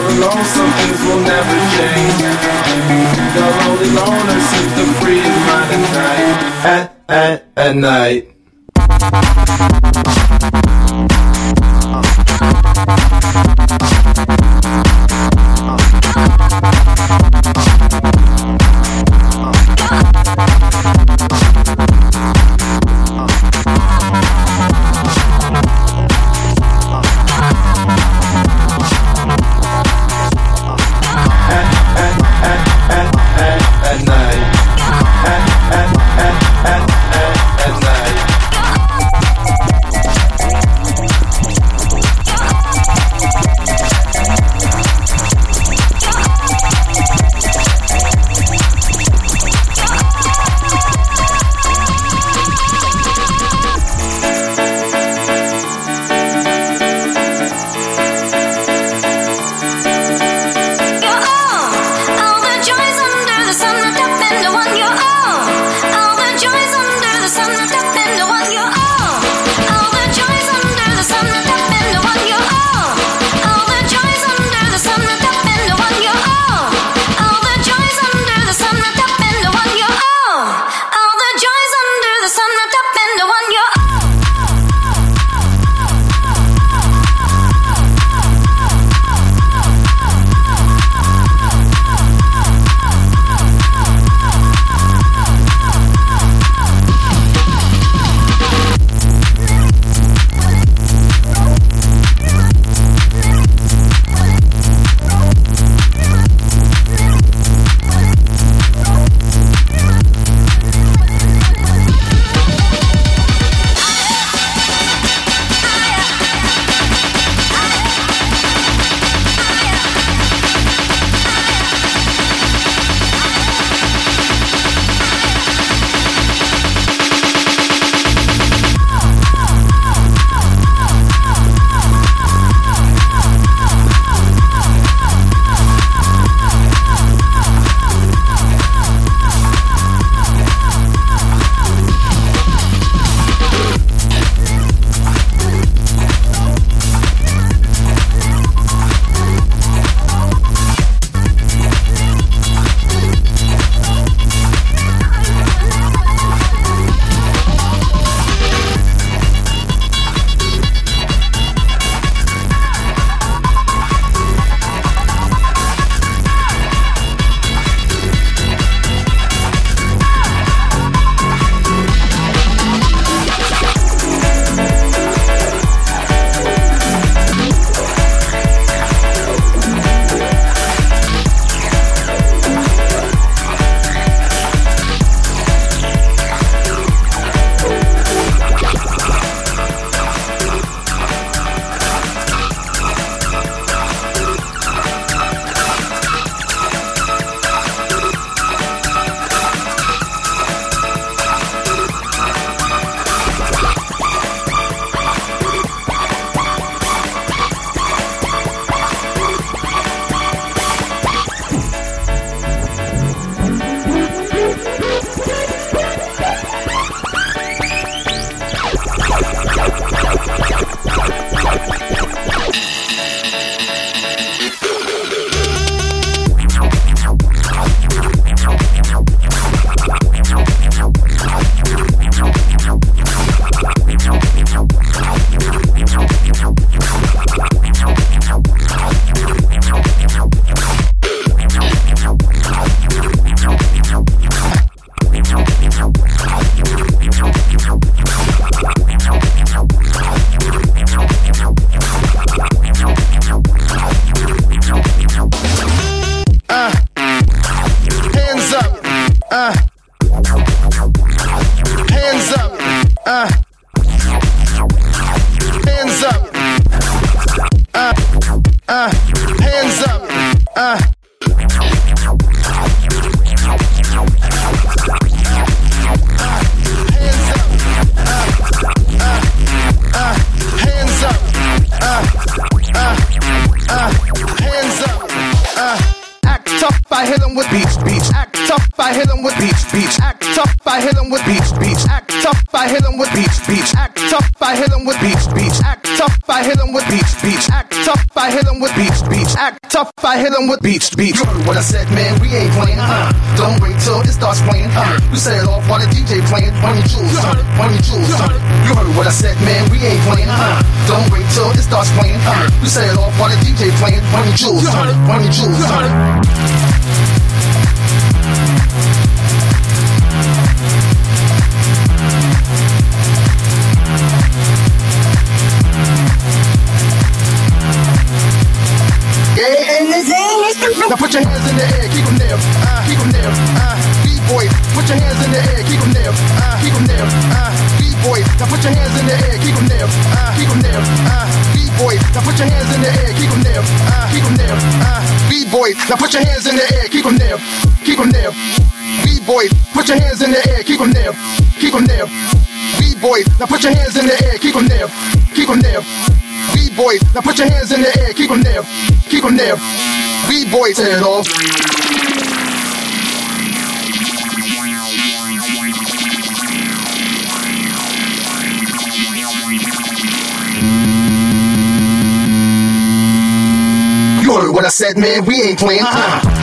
all alone, some things will never change. The lonely loner seems to free his mind at night. At, at, at night. With beats, beats. Act tough, I hit him with beats, beats. Act tough, I hit him with beats, beats. Act tough, I hit him with beats, beats. Act tough, I hit him with beats, beats. You heard what I said, man. We ain't playing, uh. Don't wait till it starts playing, uh. We set it off while the DJ playing. Money jewels, uh. Money jewels. You heard what I said, man. We ain't playing, uh. Don't wait till it starts playing, uh. We set it off while the DJ playing. Money jewels, uh. Money jewels, Now put your hands in the air, keep them there, uh, keep them there, uh, B-boy, put your hands in the air, keep them there, uh, keep them there, uh, B-boy, now put your hands in the air, keep them there, uh, keep them there, uh, B-boy, now put your hands in the air, keep them there, uh, keep them there, uh, B-boy, now put your hands in the air, keep them there, keep them there, B-boy, put your hands in the air, keep them there, keep them there, B-boy, now put your hands in the air, keep them there, keep them there, B-boy, now put your hands in the air, keep them there, keep them there. B-boy it off. You heard what I said, man. We ain't playing. Uh-huh.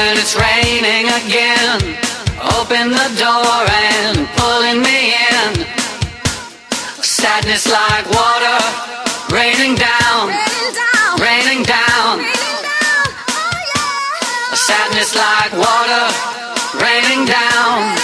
Oh, and it's raining again. Open the door and pulling me in. Sadness like water raining down, raining down. Oh, Sadness like water raining down.